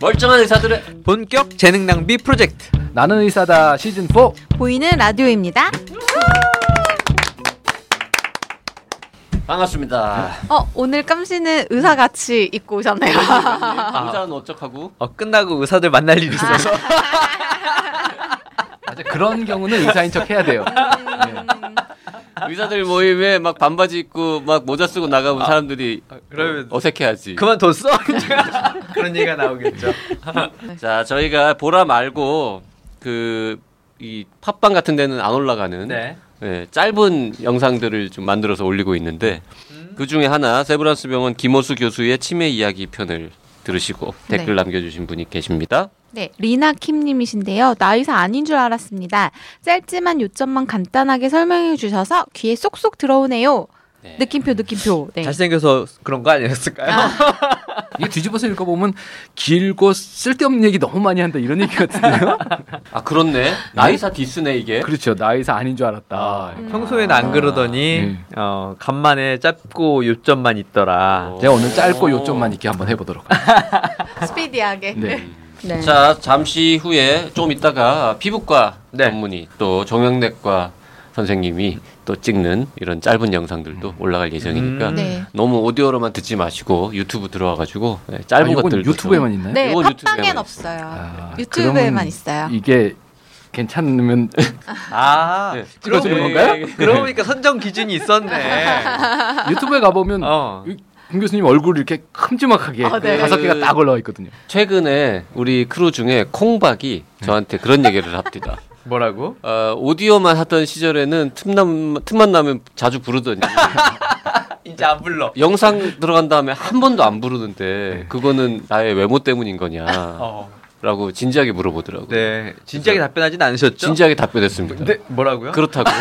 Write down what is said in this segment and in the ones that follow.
멀쩡한 의사들의 본격 재능 낭비 프로젝트 나는 의사다 시즌 4 보이는 라디오입니다. 반갑습니다. 어, 오늘 깜씨는 의사 같이 입고 오셨네요. 의사는 어쩌하고 어, 끝나고 의사들 만날 일이 있어서 맞아 그런 경우는 의사인 척 해야 돼요. 의사들 모임에 막 반바지 입고 막 모자 쓰고 나가면 사람들이 그러면 어색해하지. 그만뒀어? 그런 얘기가 나오겠죠 자, 저희가 보라 말고 그 이 팟빵 같은 데는 안 올라가는 네 예, 짧은 영상들을 좀 만들어서 올리고 있는데 그 중에 하나 세브란스 병원 김호수 교수의 치매 이야기 편을 들으시고 네. 댓글 남겨주신 분이 계십니다. 네, 리나 킴님이신데요. 나 의사 아닌 줄 알았습니다. 짧지만 요점만 간단하게 설명해 주셔서 귀에 쏙쏙 들어오네요. 네. 느낌표, 느낌표. 네. 잘생겨서 그런 거 아니었을까요? 이게 뒤집어서 읽어보면 길고 쓸데없는 얘기 너무 많이 한다 이런 얘기 같은데요? 아 그렇네. 나이사 디스네 이게. 그렇죠. 나 의사 아닌 줄 알았다. 평소에는 안 그러더니 네. 어, 간만에 짧고 요점만 있더라 제가 오늘 짧고 요점만 있게 한번 해보도록. 스피디하게. 네. 네. 자 잠시 후에 좀 있다가 피부과 네. 전문의 또 정형외과 선생님이 또 찍는 이런 짧은 영상들도 올라갈 예정이니까 음. 네. 너무 오디오로만 듣지 마시고 유튜브 들어와가지고 네, 짧은 아, 것들 유튜브에만 있나요? 네, 이건 팟빵엔 유튜브에만 없어요. 아, 유튜브에만 있어요. 이게 괜찮으면 아 네. 찍어주는 네. 건가요? 그러고 보니까 선정 기준이 있었네 유튜브에 가보면 어. 이- 김 교수님 얼굴이 이렇게 큼지막하게 아, 네. 다섯 개가 딱 올라와 있거든요. 최근에 우리 크루 중에 콩박이 저한테 그런 얘기를 합니다. 뭐라고? 어, 오디오만 하던 시절에는 틈남, 틈만 나면 자주 부르더니 이제 안 불러 영상 들어간 다음에 한 번도 안 부르는데 그거는 나의 외모 때문인 거냐 어. 라고 진지하게 물어보더라고요. 네 진지하게 답변하진 않으셨죠? 진지하게 답변했습니다. 네 뭐라고요? 그렇다고.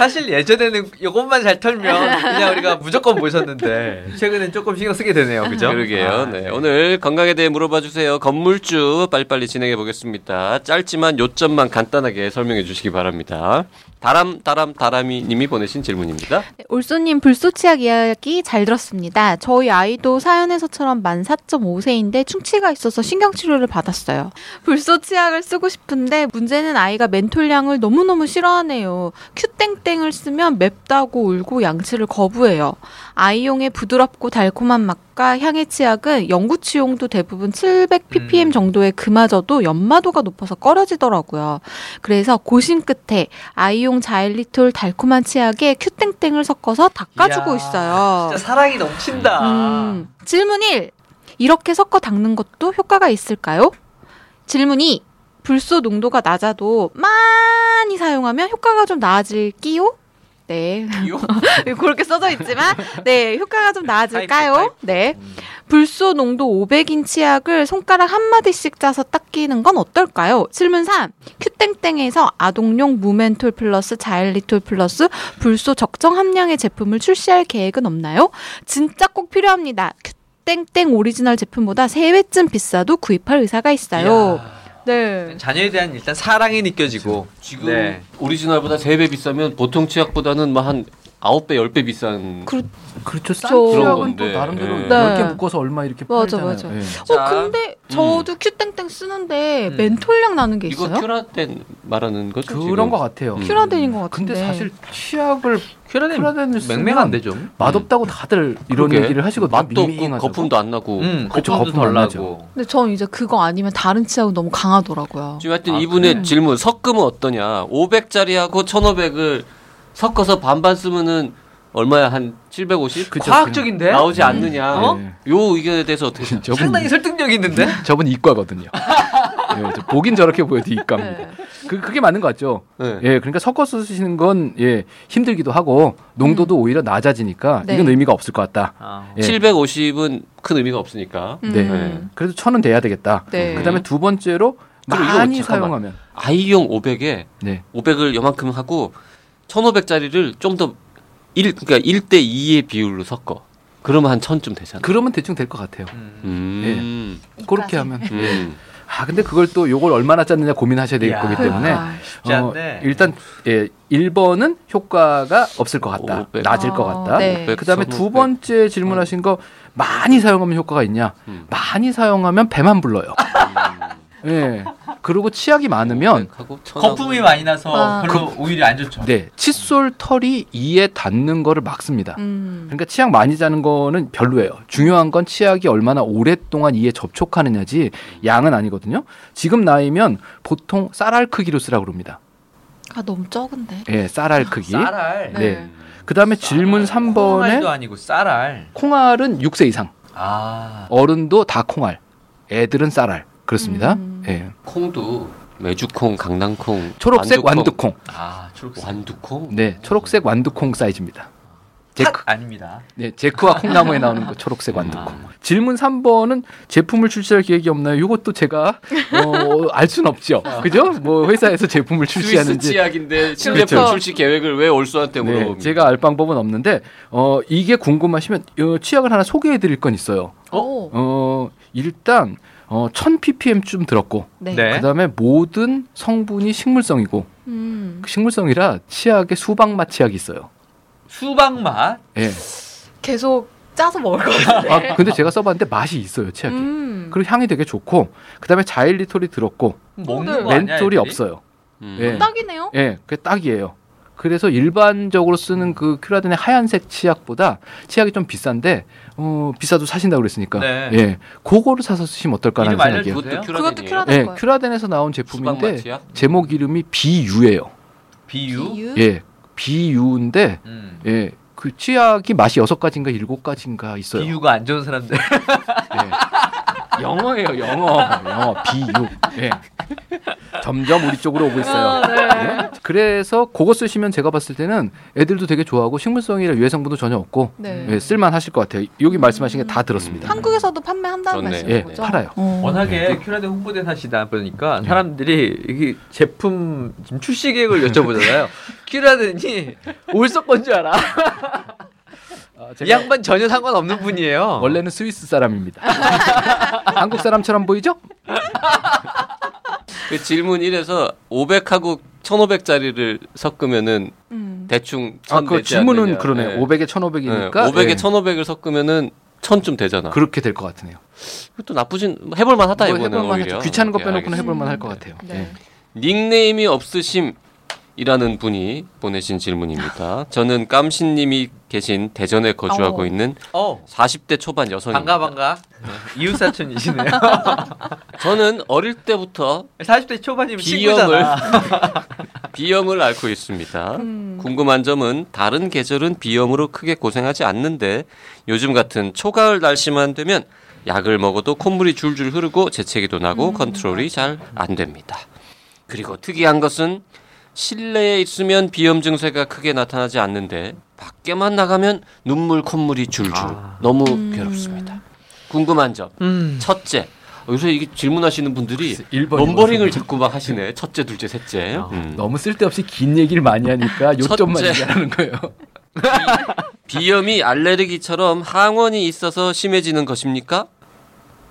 사실 예전에는 이것만 잘 털면 그냥 우리가 무조건 모셨는데 최근엔 조금 신경 쓰게 되네요, 그죠? 그러게요. 아, 네. 오늘 건강에 대해 물어봐 주세요. 건물주 빨리빨리 진행해 보겠습니다. 짧지만 요점만 간단하게 설명해 주시기 바랍니다. 다람 다람 다람이 님이 보내신 질문입니다. 네, 올소님 불소치약 이야기 잘 들었습니다. 저희 아이도 사연에서처럼 만 4.5세인데 충치가 있어서 신경치료를 받았어요. 불소치약을 쓰고 싶은데 문제는 아이가 멘톨량을 너무너무 싫어하네요. 큐땡땡을 쓰면 맵다고 울고 양치를 거부해요. 아이용의 부드럽고 달콤한 맛 과 향의 치약은 영구치용도 대부분 700ppm 음. 정도의 그마저도 연마도가 높아서 꺼려지더라고요. 그래서 고심 끝에 아이용 자일리톨 달콤한 치약에 큐땡땡을 섞어서 닦아주고 이야, 있어요. 진짜 사랑이 넘친다. 음, 질문 1. 이렇게 섞어 닦는 것도 효과가 있을까요? 질문 2. 불소 농도가 낮아도 많이 사용하면 효과가 좀 나아질기요? 네. 그렇게 써져 있지만, 네, 효과가 좀 나아질까요? 네. 불소 농도 500인 치약을 손가락 한마디씩 짜서 닦이는 건 어떨까요? 질문 3. 큐땡땡에서 아동용 무멘톨 플러스 자일리톨 플러스 불소 적정 함량의 제품을 출시할 계획은 없나요? 진짜 꼭 필요합니다. 큐땡땡 오리지널 제품보다 3배쯤 비싸도 구입할 의사가 있어요. 네. 자녀에 대한 일단 사랑이 느껴지고 지금 네. 오리지널보다 3배 비싸면 보통 치약보다는 뭐한 9배, 10배 비싼 그, 그렇죠. 싼 저- 치약은 그런 또. 나름대로 네. 넓게 네. 묶어서 얼마 이렇게 맞아, 팔잖아요. 맞아. 예. 자, 어, 근데 저도 큐땡땡 쓰는데 음. 멘톨향 나는 게 이거 있어요? 큐라덴 말하는 거죠? 그런 지금? 것 같아요. 음. 큐라덴인 것 같은데. 근데 사실 치약을 큐라덴 큐라덴을 쓰면 맹맹한데 좀. 맛없다고 다들 이런 그러게. 얘기를 하시거든요. 맛도 없고. 거품도 안 나고. 음, 그쵸, 거품도 덜. 나고. 근데 전 이제 그거 아니면 다른 치약은 너무 강하더라고요. 지금 하여튼 아, 이분의 그래? 질문 섞으면 어떠냐? 500짜리하고 1,500을 섞어서 반반 쓰면은 얼마야? 한 750? 그쵸, 과학적인데? 나오지 않느냐? 어? 요 의견에 대해서 어떻게 생각하세요? 저분 상당히 설득력 있는데? 저분 이과거든요. 예, 저 보긴 저렇게 보여도 이과입니다. 네. 그 그게 맞는 것 같죠. 네. 예, 그러니까 섞어서 쓰시는 건 예, 힘들기도 하고 농도도 오히려 낮아지니까 네. 이건 의미가 없을 것 같다. 아, 예. 750은 큰 의미가 없으니까. 음. 네. 그래도 천은 돼야 되겠다. 네. 그다음에 두 번째로 이거 많이 잠깐만. 사용하면 아이용 500에 네. 500을 요만큼 하고 1,500짜리를 좀 더 1, 그러니까 1대 2의 비율로 섞어. 그러면 한 1000쯤 되잖아. 그러면 대충 될 것 같아요. 음. 음. 그렇게 하면 음. 아 근데 그걸 또 요걸 얼마나 짰느냐 고민하셔야 될. 거기 때문에. 쉽지 않네. 일단 예 1번은 효과가 없을 것 같다. 500. 낮을 것 아, 같다. 네. 그다음에 500, 두 번째 질문하신 거 많이 사용하면 효과가 있냐? 음. 많이 사용하면 배만 불러요. 예. 그리고 치약이 많으면. 거품이 많이 나서 아. 별로 오히려 안 좋죠. 네 칫솔 털이 이에 닿는 거를 막습니다. 음. 그러니까 치약 많이 자는 거는 별로예요. 중요한 건 치약이 얼마나 오랫동안 이에 접촉하느냐지 양은 아니거든요. 지금 나이면 보통 쌀알 크기로 쓰라고 그럽니다. 아 너무 적은데. 예, 쌀알 크기. 쌀알. 네. 그다음에 질문 콩알도 3번에 아니고 쌀알. 콩알은 6세 이상. 아. 어른도 다 콩알. 애들은 쌀알. 그렇습니다. 음. 예. 콩도 메주콩, 강낭콩, 초록색 완두콩. 아, 초록색. 완두콩. 네, 초록색 완두콩 사이즈입니다. 제크, 팥 아닙니다. 네, 제크와 콩나무에 나오는 거 초록색 완두콩. 아. 질문 3번은 제품을 출시할 계획이 없나요? 이것도 제가 어, 알 수는 없죠. 그죠? 뭐 회사에서 제품을 스위스 출시하는지 치약인데 신제품 그렇죠. 출시 계획을 왜 올수한테 네, 물어봅니까? 제가 알 방법은 없는데 어, 이게 궁금하시면 어, 치약을 하나 소개해 드릴 건 있어요. 오. 어, 일단 어, 1000ppm쯤 들었고 네. 네. 그다음에 모든 성분이 식물성이고 음. 그 식물성이라 치약에 수박맛 치약이 있어요. 수박 맛. 예. 계속 짜서 먹을 것 같은데. 아, 근데 제가 써봤는데 맛이 있어요 치약이. 음. 그리고 향이 되게 좋고 그다음에 자일리톨이 들었고 먹는 네. 거 아니야? 멘톨이? 없어요. 음. 예. 딱이네요. 예, 그게 딱이에요. 그래서 일반적으로 쓰는 그 큐라덴의 하얀색 치약보다 치약이 좀 비싼데 어, 비싸도 사신다고 그랬으니까 네. 예, 그거를 사서 쓰시면 어떨까라는 생각이에요. 그것도 큐라덴이에요. 큐라덴 예, 거예요. 큐라덴에서 나온 제품인데? 제목 이름이 비유예요. 비유. 비유. 예, 비유인데 음. 예, 그 치약이 맛이 여섯 가지인가 일곱 가지인가 있어요. 비유가 안 좋은 사람들. 예. 영어예요, 영어. 영어 비유. 예. 점점 우리 쪽으로 오고 있어요. 아, 네. 예. 그래서 그거 쓰시면 제가 봤을 때는 애들도 되게 좋아하고 식물성이라 유해 성분도 전혀 없고 네. 예, 쓸만 하실 것 같아요. 여기 말씀하신 게 다 들었습니다. 한국에서도 판매한다는. 말씀인 예, 거죠? 팔아요. 어. 워낙에 큐라덴 홍보대사시다 보니까 사람들이 이게 제품 지금 출시 계획을 여쭤보잖아요. 큐라덴이 올석 건 줄 알아. 아, 이 양반 전혀 상관없는 분이에요. 원래는 스위스 사람입니다. 한국 사람처럼 보이죠? 그 질문 1에서 500하고 1500짜리를 섞으면은 음. 대충 아, 1000그 질문은 않느냐. 그러네요. 예. 500에 1500이니까 예. 네, 500에 1500을 섞으면은 1000좀 되잖아. 그렇게 될 것 같으네요. 그것도 나쁘진 해볼 만하다 뭐 이거는 해볼만 오히려. 하죠. 귀찮은 거 빼놓고는 알겠습니다. 해볼 만 할 것 같아요. 네. 예. 닉네임이 없으심 이라는 분이 보내신 질문입니다. 저는 깜신님이 계신 대전에 거주하고 어. 있는 어 40대 초반 여성입니다. 반가 반가. 이웃 사촌이시네요. 저는 어릴 때부터 40대 초반이면 B형을. B형을 앓고 있습니다. 음. 궁금한 점은 다른 계절은 비염으로 크게 고생하지 않는데 요즘 같은 초가을 날씨만 되면 약을 먹어도 콧물이 줄줄 흐르고 재채기도 나고 컨트롤이 잘 안 됩니다. 그리고 특이한 것은 실내에 있으면 비염 증세가 크게 나타나지 않는데 밖에만 나가면 눈물 콧물이 줄줄 아. 너무 음. 괴롭습니다. 궁금한 점 음. 첫째 요새 이게 질문하시는 분들이 넘버링을 자꾸 막 하시네. 첫째, 둘째, 셋째. 아, 음. 너무 쓸데없이 긴 얘기를 많이 하니까 요점만 첫째. 얘기하는 거예요. 비염이 알레르기처럼 항원이 있어서 심해지는 것입니까?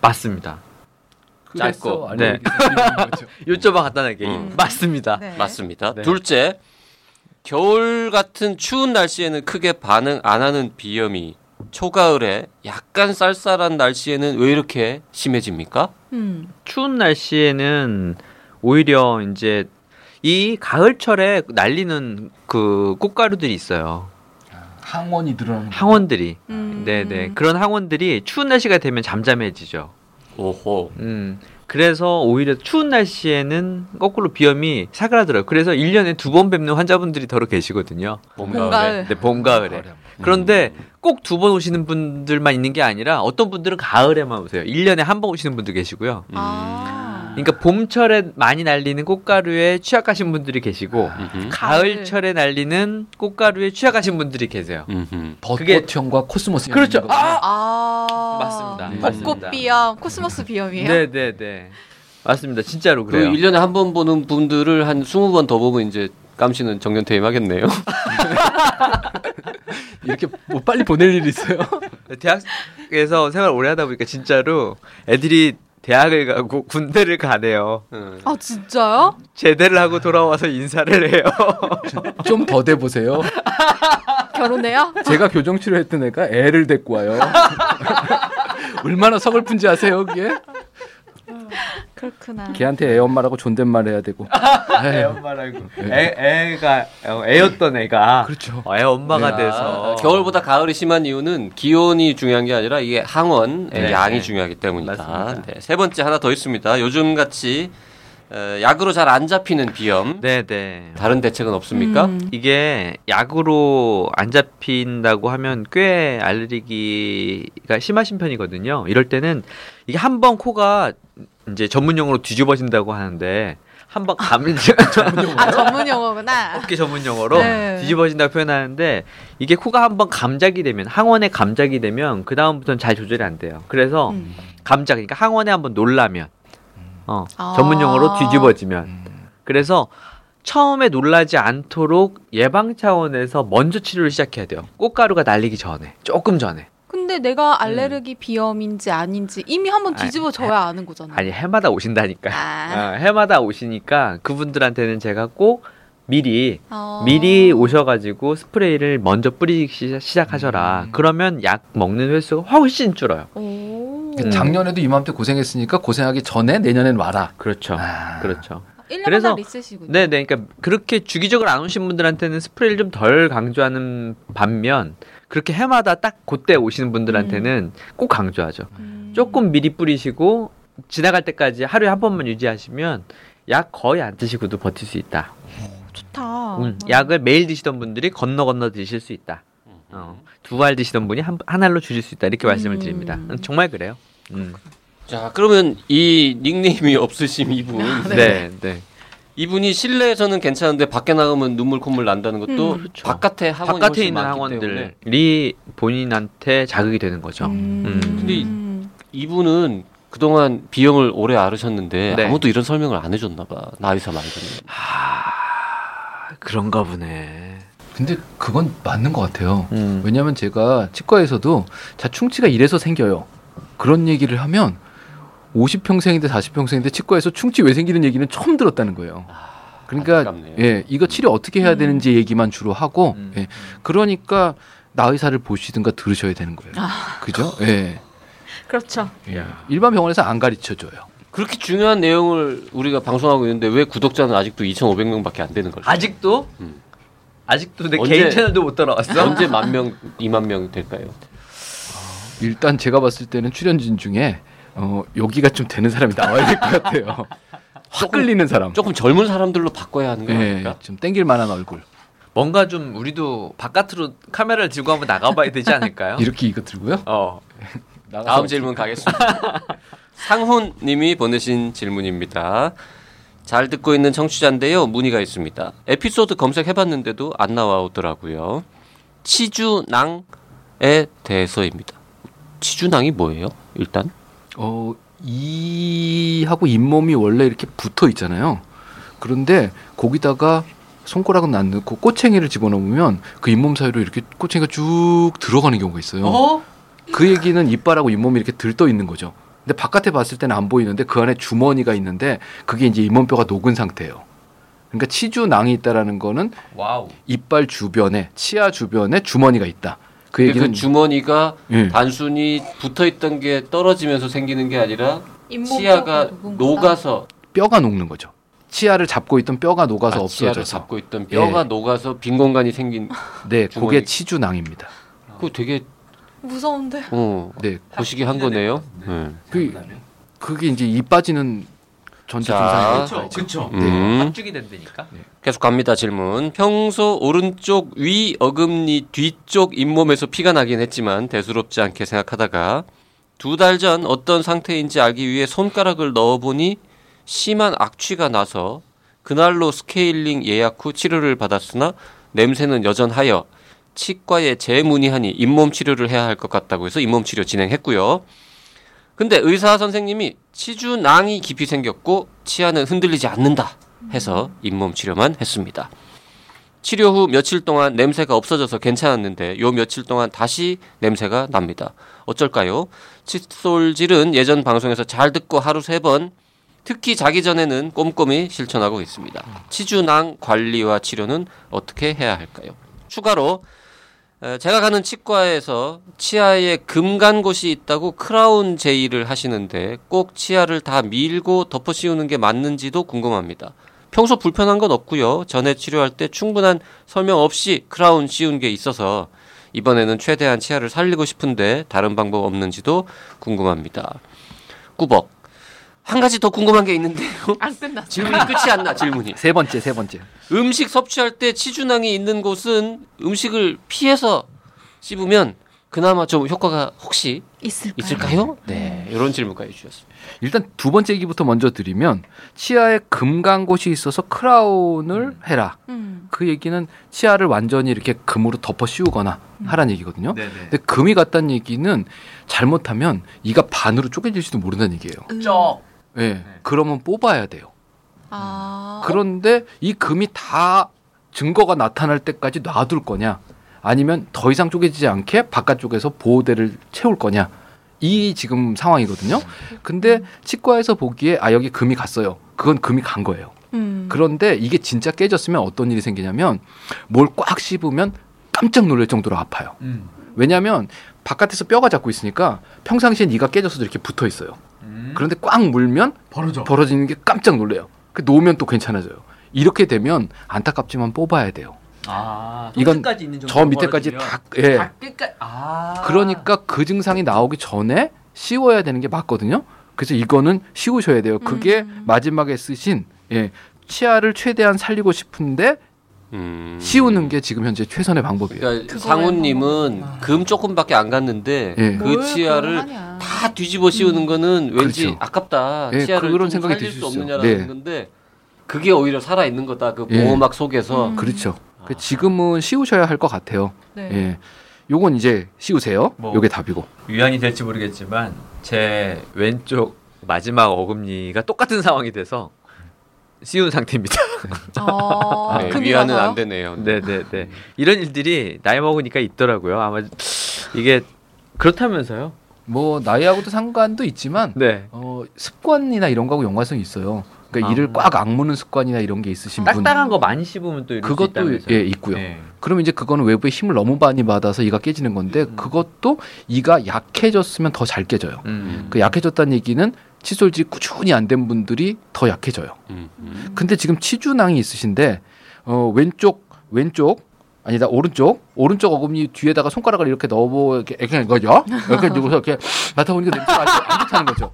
맞습니다. 짧고. 네. 요점만 간단하게 음. 맞습니다. 네. 맞습니다. 네. 둘째, 겨울 같은 추운 날씨에는 크게 반응 안 하는 비염이 초가을에 약간 쌀쌀한 날씨에는 왜 이렇게 심해집니까? 음. 추운 날씨에는 오히려 이제 이 가을철에 날리는 그 꽃가루들이 있어요. 항원이 늘어나는 거. 항원들이. 음. 네네. 그런 항원들이 추운 날씨가 되면 잠잠해지죠. 오호. 음. 그래서 오히려 추운 날씨에는 거꾸로 비염이 사그라들어요. 그래서 1년에 두 번 뵙는 환자분들이 더러 계시거든요. 봄, 봄, 가을에. 가을. 네, 봄, 가을에. 그런데 꼭 두 번 오시는 분들만 있는 게 아니라 어떤 분들은 가을에만 오세요. 1년에 한 번 오시는 분도 계시고요. 음. 아. 그러니까 봄철에 많이 날리는 꽃가루에 취약하신 분들이 계시고 음흠. 가을철에 날리는 꽃가루에 취약하신 분들이 계세요. 벚꽃형과 코스모스. 그렇죠. 아! 아. 맞습니다. 음. 맞습니다. 벚꽃 비염, 코스모스 비염이에요? 네, 네, 네. 맞습니다. 진짜로 그 그래요. 1년에 한 번 보는 분들을 한 20번 더 보면 이제 깜씨는 정년퇴임 하겠네요. 이렇게 뭐 빨리 보낼 일이 있어요? 대학에서 생활 오래 하다 보니까 진짜로 애들이 대학을 가고 군대를 가네요. 응. 아 진짜요? 제대를 하고 돌아와서 인사를 해요. 좀더대 보세요. 결혼해요? 제가 교정 치료했던 애가 애를 데리고 와요. 얼마나 서글픈지 아세요, 그게? 그렇구나. 걔한테 애 엄마라고 존댓말 해야 되고. 애 엄마라고. 애 애가 어, 애였던 애가 그렇죠. 어, 애 엄마가 아, 돼서 겨울보다 가을이 심한 이유는 기온이 중요한 게 아니라 이게 항원의 네, 양이 네. 중요하기 때문이다. 네, 세 번째 하나 더 있습니다. 요즘 같이 어, 약으로 잘 안 잡히는 비염 네네. 다른 대책은 없습니까? 음. 이게 약으로 안 잡힌다고 하면 꽤 알레르기가 심하신 편이거든요. 이럴 때는 이게 한 번 코가 이제 전문 용어로 뒤집어진다고 하는데 한 번 감을 아 전문 용어구나. 어깨 전문 용어로 네. 뒤집어진다고 표현하는데 이게 코가 한 번 감작이 되면 항원에 감작이 되면 그 다음부터는 잘 조절이 안 돼요. 그래서 음. 감작 그러니까 항원에 한번 놀라면 어 아. 전문 용어로 뒤집어지면 음. 그래서 처음에 놀라지 않도록 예방 차원에서 먼저 치료를 시작해야 돼요. 꽃가루가 날리기 전에 조금 전에 근데 내가 알레르기 비염인지 아닌지 이미 한번 뒤집어져야 아는 거잖아. 아니 해마다 오신다니까. 아. 어, 해마다 오시니까 그분들한테는 제가 꼭 미리 어. 미리 오셔가지고 스프레이를 먼저 뿌리기 시- 시작하셔라. 음. 그러면 약 먹는 횟수가 훨씬 줄어요. 오. 음. 작년에도 이맘때 고생했으니까 고생하기 전에 내년엔 와라. 그렇죠. 아. 그렇죠. 1년마다 그래서-. 네, 네. 그러니까 그렇게 주기적으로 안 오신 분들한테는 스프레이를 좀 덜 강조하는 반면 그렇게 해마다 딱 그때 오시는 분들한테는 꼭 강조하죠. 음. 조금 미리 뿌리시고 지나갈 때까지 하루에 한 번만 유지하시면 약 거의 안 드시고도 버틸 수 있다. 좋다. 음, 약을 매일 드시던 분들이 건너 건너 드실 수 있다. 어, 두 알 드시던 분이 한, 한 알로 줄일 수 있다. 이렇게 말씀을 음. 드립니다. 음, 정말 그래요. 음. 자, 그러면 이 닉네임이 없으신 이분. 네, 네. 이분이 실내에서는 괜찮은데 밖에 나가면 눈물 콧물 난다는 것도 음. 그렇죠. 바깥에 학원이 바깥에 있는 학원들이 본인한테 자극이 되는 거죠. 음. 음. 근데 이분은 그동안 비염을 오래 앓으셨는데 네. 아무도 이런 설명을 안 해줬나 봐. 나이사 말고는. 아, 그런가 보네. 근데 그건 맞는 것 같아요. 음. 왜냐하면 제가 치과에서도 자 충치가 이래서 생겨요. 그런 얘기를 하면 50평생인데 40평생인데 치과에서 충치 왜 생기는 얘기는 처음 들었다는 거예요. 그러니까 안타깝네요. 예, 이거 치료 어떻게 해야 음. 되는지 얘기만 주로 하고 음. 예, 그러니까 나 의사를 보시든가 들으셔야 되는 거예요. 아. 그죠? 예. 그렇죠. 예. 일반 병원에서 안 가르쳐 줘요. 그렇게 중요한 내용을 우리가 방송하고 있는데 왜 구독자는 아직도 2,500명밖에 안 되는 걸까? 아직도? 음. 아직도 내 언제- 개인 채널도 못 따라왔어? 언제 만 명, 2만 명 될까요? 일단 제가 봤을 때는 출연진 중에 어, 여기가 좀 되는 사람이 나와야 될 것 같아요. 확 끌리는 사람. 조금 젊은 사람들로 바꿔야 하는 거 예, 아닐까? 좀 땡길 만한 얼굴. 뭔가 좀 우리도 바깥으로 카메라를 들고 한번 나가봐야 되지 않을까요? 이렇게 이거 들고요. 어. 다음 질문 가겠습니다. 상훈 님이 보내신 질문입니다. 잘 듣고 있는 청취자인데요. 문의가 있습니다. 에피소드 검색해봤는데도 안 나와오더라고요. 치주낭에 대해서입니다. 치주낭이 뭐예요? 일단 어, 이하고 잇몸이 원래 이렇게 붙어 있잖아요. 그런데 거기다가 손가락은 안 넣고 꼬챙이를 집어넣으면 그 잇몸 사이로 이렇게 꼬챙이가 쭉 들어가는 경우가 있어요. 어? 그 얘기는 이빨하고 잇몸이 이렇게 들떠 있는 거죠. 근데 바깥에 봤을 때는 안 보이는데 그 안에 주머니가 있는데 그게 이제 잇몸뼈가 녹은 상태예요. 그러니까 치주낭이 있다라는 거는 wow. 이빨 주변에 치아 주변에 주머니가 있다. 그그 얘기는 주머니가 예. 단순히 붙어 있던 게 떨어지면서 생기는 게 아니라 치아가. 녹아서 뼈가 녹는 거죠. 치아를 잡고 있던 뼈가 녹아서 아, 없어져서. 잡고 있던 뼈가 예. 녹아서 빈 공간이 생긴 네, 주머니. 그게 치주낭입니다. 그거 되게 무서운데. 어 네, 거시기 한 거네요. 네. 그 그게 이제 이 빠지는 전체 자. 증상이 그쵸. 음. 합죽이 된다니까. 계속 갑니다 질문. 평소 오른쪽 위 어금니 뒤쪽 잇몸에서 피가 나긴 했지만 대수롭지 않게 생각하다가 두 달 전 어떤 상태인지 알기 위해 손가락을 넣어보니 심한 악취가 나서 그날로 스케일링 예약 후 치료를 받았으나 냄새는 여전하여 치과에 재문의하니 잇몸 치료를 해야 할 것 같다고 해서 잇몸 치료 진행했고요. 근데 의사 선생님이 치주낭이 깊이 생겼고 치아는 흔들리지 않는다 해서 잇몸 치료만 했습니다. 치료 후 며칠 동안 냄새가 없어져서 괜찮았는데 요 며칠 동안 다시 냄새가 납니다. 어쩔까요? 칫솔질은 예전 방송에서 잘 듣고 하루 세 번 특히 자기 전에는 꼼꼼히 실천하고 있습니다. 치주낭 관리와 치료는 어떻게 해야 할까요? 추가로 에, 제가 가는 치과에서 치아에 금간 곳이 있다고 크라운 제이를 하시는데 꼭 치아를 다 밀고 덮어 씌우는 게 맞는지도 궁금합니다. 평소 불편한 건 없고요. 전에 치료할 때 충분한 설명 없이 크라운 씌운 게 있어서 이번에는 최대한 치아를 살리고 싶은데 다른 방법 없는지도 궁금합니다. 꾸벅. 한 가지 더 궁금한 게 있는데요. 안 끝났어. 질문이 끝이 안 나, 질문이. 세 번째 세 번째. 음식 섭취할 때 치주낭이 있는 곳은 음식을 피해서 씹으면 그나마 좀 효과가 혹시 있을까요? 있을까요? 네, 이런 질문까지 주셨습니다. 일단 두 번째 얘기부터 먼저 드리면 치아에 금간 곳이 있어서 크라운을 해라. 음. 그 얘기는 치아를 완전히 이렇게 금으로 덮어 씌우거나 하라는 얘기거든요. 네네. 근데 금이 갔다는 얘기는 잘못하면 이가 반으로 쪼개질지도 모른다는 얘기예요. 쩍. 예. 그러면 뽑아야 돼요. 아. 그런데 이 금이 다 증거가 나타날 때까지 놔둘 거냐 아니면 더 이상 쪼개지지 않게 바깥쪽에서 보호대를 채울 거냐 이 지금 상황이거든요. 근데 치과에서 보기에 아 여기 금이 갔어요. 그건 금이 간 거예요. 음. 그런데 이게 진짜 깨졌으면 어떤 일이 생기냐면 뭘 꽉 씹으면 깜짝 놀랄 정도로 아파요. 음. 왜냐하면 바깥에서 뼈가 잡고 있으니까 평상시엔 이가 깨져서 이렇게 붙어 있어요. 음. 그런데 꽉 물면 벌어져. 벌어지는 게 깜짝 놀래요. 그 놓으면 또 괜찮아져요. 이렇게 되면 안타깝지만 뽑아야 돼요. 아, 이건 저 밑에까지 다 예. 다 끝까지. 아. 그러니까 그 증상이 나오기 전에 씌워야 되는 게 맞거든요. 그래서 이거는 씌우셔야 돼요. 그게 음. 마지막에 쓰신 예. 치아를 최대한 살리고 싶은데 음. 씌우는 게 지금 현재 최선의 방법이에요. 그러니까. 상우님은 금 조금밖에 안 갔는데 예. 그 치아를. 다 뒤집어 씌우는 거는 왠지 그렇죠. 아깝다. 예, 치아를 그런 좀 생각이 살릴 드실 수수 없느냐라는 네. 건데 그게 오히려 살아 있는 거다. 그 예. 보호막 속에서 음. 그렇죠. 그 지금은 씌우셔야 할 것 같아요. 네. 예. 요건 이제 씌우세요. 뭐. 요게 답이고. 유한이 될지 모르겠지만 제 왼쪽 마지막 어금니가 똑같은 상황이 돼서 씌운 상태입니다. 아, 네, 위안은? 안 되네요. 네 네 네. 이런 일들이 나이 먹으니까 있더라고요. 아마 이게 그렇다면서요. 뭐 나이하고도 상관도 있지만 네. 어, 습관이나 이런 거하고 연관성이 있어요. 그러니까 아. 이를 꽉 악무는 습관이나 이런 게 있으신 분 딱딱한 거 많이 씹으면 또 그것도. 예 있고요. 네. 그러면 이제 그거는 외부의 힘을 너무 많이 받아서 이가 깨지는 건데 음. 그것도 이가 약해졌으면 더 잘 깨져요. 음. 그 약해졌다는 얘기는 칫솔질이 꾸준히 안 된 분들이 더 약해져요. 음, 음. 근데 지금 치주낭이 있으신데 어, 왼쪽 왼쪽 아니다 오른쪽 오른쪽 어금니 뒤에다가 손가락을 이렇게 넣어보 이렇게 이렇게 거죠. 이렇게 누고서 이렇게 맡아보니까 냄새가 아주 안 좋다는 거죠.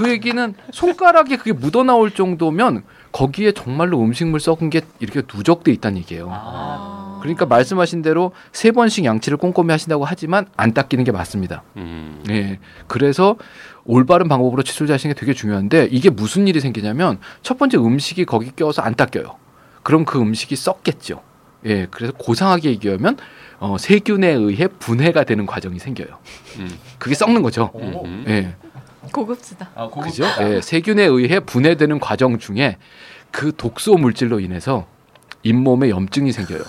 그 얘기는 손가락에 그게 묻어 나올 정도면 거기에 정말로 음식물 썩은 게 이렇게 누적돼 있다는 얘기예요. 아. 그러니까 말씀하신 대로 세 번씩 양치를 꼼꼼히 하신다고 하지만 안 닦이는 게 맞습니다. 음. 예. 그래서 올바른 방법으로 칫솔질 하시는 게 되게 중요한데 이게 무슨 일이 생기냐면 첫 번째 음식이 거기 껴서 안 닦여요. 그럼 그 음식이 썩겠죠. 예. 그래서 고상하게 얘기하면 어, 세균에 의해 분해가 되는 과정이 생겨요. 음. 그게 썩는 거죠. 오. 음. 예. 고급지다. 아, 고급- 그죠? 예. 세균에 의해 분해되는 과정 중에 그 독소 물질로 인해서 잇몸에 염증이 생겨요.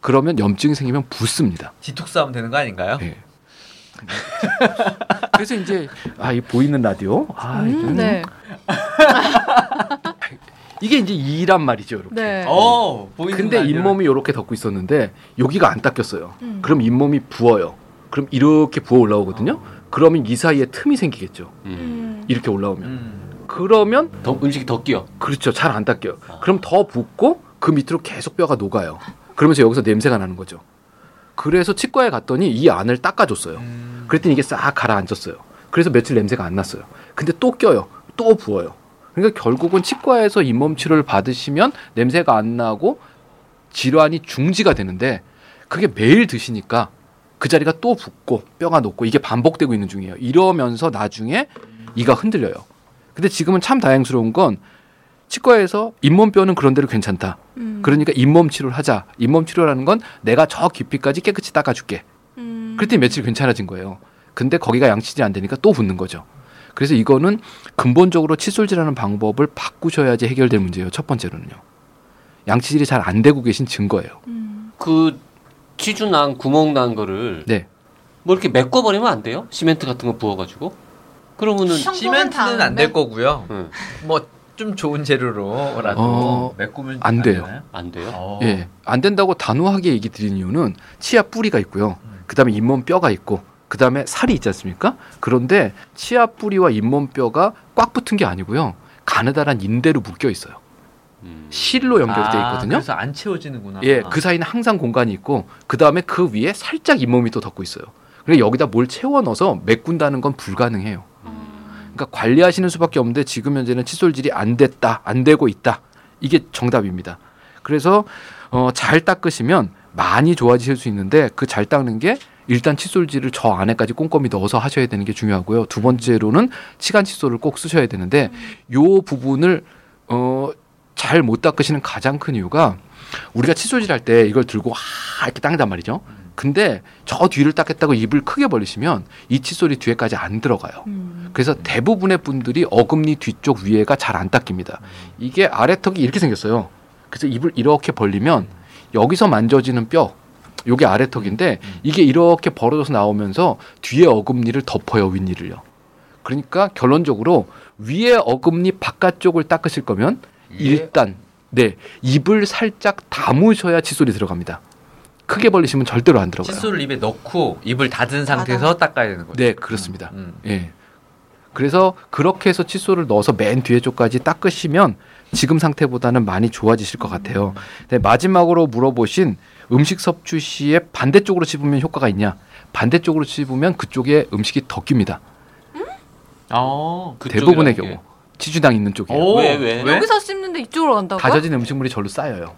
그러면 염증이 생기면 붓습니다. 디톡스 하면 되는 거 아닌가요? 예. 그래서 이제 아 이 보이는 라디오 아 음, 이거는 네. 이게 이제 이란 말이죠 이렇게. 네. 어, 보이는 근데 잇몸이 이렇게 덮고 있었는데 여기가 안 닦였어요. 음. 그럼 잇몸이 부어요. 그럼 이렇게 부어 올라오거든요. 그러면 이 사이에 틈이 생기겠죠. 음. 음. 이렇게 올라오면. 음. 그러면 더 음식이 더 끼어. 그렇죠. 잘 안 닦여요. 그럼 더 붓고 그 밑으로 계속 뼈가 녹아요. 그러면서 여기서 냄새가 나는 거죠. 그래서 치과에 갔더니 이 안을 닦아줬어요. 음. 그랬더니 이게 싹 가라앉았어요. 그래서 며칠 냄새가 안 났어요. 근데 또 껴요. 또 부어요. 그러니까 결국은 치과에서 잇몸 치료를 받으시면 냄새가 안 나고 질환이 중지가 되는데 그게 매일 드시니까 그 자리가 또 붓고 뼈가 녹고 이게 반복되고 있는 중이에요. 이러면서 나중에 이가 흔들려요. 근데 지금은 참 다행스러운 건 치과에서 잇몸뼈는 그런 대로 괜찮다. 음. 그러니까 잇몸 치료를 하자. 잇몸 치료라는 건 내가 저 깊이까지 깨끗이 닦아줄게. 음. 그랬더니 며칠 괜찮아진 거예요. 근데 거기가 양치질이 안 되니까 또 붓는 거죠. 그래서 이거는 근본적으로 칫솔질하는 방법을 바꾸셔야지 해결될 문제예요. 첫 번째로는요. 양치질이 잘 안 되고 계신 증거예요. 음. 그 치주 난 구멍 난 거를 네. 뭐 이렇게 메꿔 버리면 안 돼요? 시멘트 같은 거 부어 가지고 그러면은 청- 시멘트는 안 될 거고요. 응, 뭐좀 좋은 재료로라도 어, 메꾸면 안 돼요. 되나요? 안 돼요. 어. 예, 안 된다고 단호하게 얘기 드리는 이유는 치아 뿌리가 있고요. 그다음에 잇몸 뼈가 있고 그다음에 살이 있지 않습니까? 그런데 치아 뿌리와 잇몸 뼈가 꽉 붙은 게 아니고요. 가느다란 인대로 묶여 있어요. 음. 실로 연결돼 아, 있거든요. 그래서 안 채워지는구나. 예, 그 사이는 항상 공간이 있고 그 다음에 그 위에 살짝 잇몸이 또 덮고 있어요. 그래서 여기다 뭘 채워 넣어서 메꾼다는 건 불가능해요. 그러니까 관리하시는 수밖에 없는데 지금 현재는 칫솔질이 안 됐다, 안 되고 있다. 이게 정답입니다. 그래서 어, 잘 닦으시면 많이 좋아지실 수 있는데 그 잘 닦는 게 일단 칫솔질을 저 안에까지 꼼꼼히 넣어서 하셔야 되는 게 중요하고요. 두 번째로는 치간 칫솔을 꼭 쓰셔야 되는데 요 부분을 어, 잘 못 닦으시는 가장 큰 이유가 우리가 칫솔질 할 때 이걸 들고 하 이렇게 닦는단 말이죠. 근데 저 뒤를 닦겠다고 입을 크게 벌리시면 이 칫솔이 뒤에까지 안 들어가요. 음. 그래서 대부분의 분들이 어금니 뒤쪽 위에가 잘 안 닦입니다. 이게 아래 턱이 이렇게 생겼어요. 그래서 입을 이렇게 벌리면 여기서 만져지는 뼈, 요게 아래 턱인데 이게 이렇게 벌어져서 나오면서 뒤에 어금니를 덮어요 윗니를요. 그러니까 결론적으로 위에 어금니 바깥쪽을 닦으실 거면 일단 네 입을 살짝 담으셔야 칫솔이 들어갑니다. 크게 벌리시면 절대로 안 들어가요. 칫솔을 입에 넣고 입을 닫은 상태에서 닦아야 되는 거죠. 네 그렇습니다. 음. 예. 그래서 그렇게 해서 칫솔을 넣어서 맨 뒤에 쪽까지 닦으시면 지금 상태보다는 많이 좋아지실 것 같아요. 네, 마지막으로 물어보신 음식 섭취 시에 반대쪽으로 씹으면 효과가 있냐? 반대쪽으로 씹으면 그쪽에 음식이 더 낍니다. 어. 대부분의 그쪽이라는 경우 치주당 있는 쪽이에요. 오, 왜, 왜? 여기서 씹는데 이쪽으로 간다고요? 다져진 음식물이 절로 쌓여요.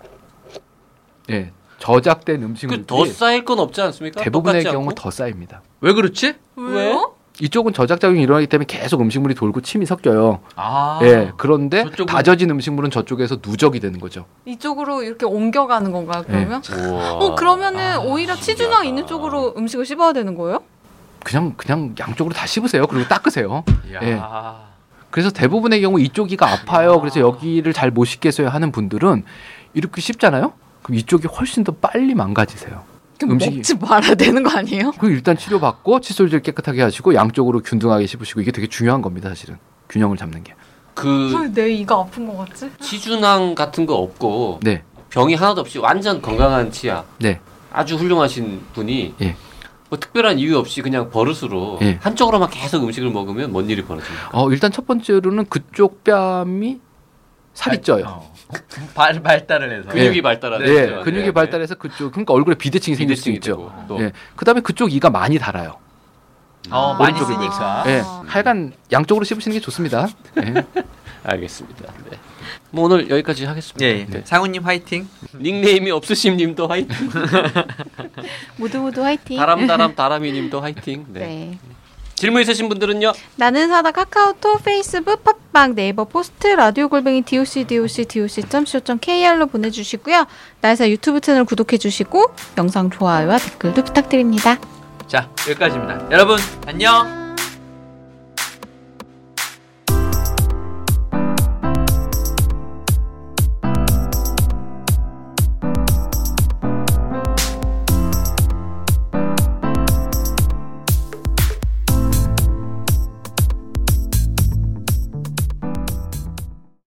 예, 저작된 음식물이 그더 쌓일 건 없지 않습니까? 대부분의 똑같지 경우 않고? 더 쌓입니다. 왜 그렇지? 왜요? 이쪽은 저작 작용이 일어나기 때문에 계속 음식물이 돌고 침이 섞여요. 아. 예, 그런데 저쪽은- 다져진 음식물은 저쪽에서 누적이 되는 거죠. 이쪽으로 이렇게 옮겨가는 건가요? 그러면? 우와. 어 그러면은 아, 오히려 신기하다. 있는 쪽으로 음식을 씹어야 되는 거예요? 그냥 그냥 양쪽으로 다 씹으세요. 그리고 닦으세요. 이야. 예. 그래서 대부분의 경우 이쪽이가 아파요. 그래서 여기를 잘못 씹겠어요 하는 분들은 이렇게 씹잖아요. 그럼 이쪽이 훨씬 더 빨리 망가지세요. 그럼 음식이- 먹지 말아야 되는 거 아니에요? 그 일단 치료받고 칫솔질 깨끗하게 하시고 양쪽으로 균등하게 씹으시고 이게 되게 중요한 겁니다, 사실은. 균형을 잡는 게. 그왜내 이가 아픈 거 같지? 치주낭 같은 거 없고 네. 병이 하나도 없이 완전 건강한 치아 네. 아주 훌륭하신 분이 예. 뭐 특별한 이유 없이 그냥 버릇으로 예. 한쪽으로만 계속 음식을 먹으면 뭔 일이 벌어집니까? 어, 일단 첫 번째로는 그쪽 뺨이 살이 쪄요. 어. 발 발달을 해서. 근육이 예. 발달하는 네, 거죠. 근육이 네. 발달해서 그쪽 그러니까 얼굴에 비대칭이 생길 수 비대칭이 있죠. 되고 또 예. 그다음에 그쪽 이가 많이 달아요. 어, 많이 쓰니까. 예. 하여간 양쪽으로 씹으시는 게 좋습니다. 예. 알겠습니다. 네. 뭐 오늘 여기까지 하겠습니다. 예, 예. 네. 상우님 화이팅. 닉네임이 없으심님도 화이팅. 모두 모두 화이팅. 다람다람 다람이님도 화이팅. 네. 네. 질문 있으신 분들은요. 나는 의사다 카카오톡, 페이스북, 팟빵, 네이버 포스트, 라디오 골뱅이 doc doc doc.co.kr로 보내주시고요. 나의사 유튜브 채널 구독해주시고 영상 좋아요와 댓글도 부탁드립니다. 자, 여기까지입니다. 여러분, 안녕.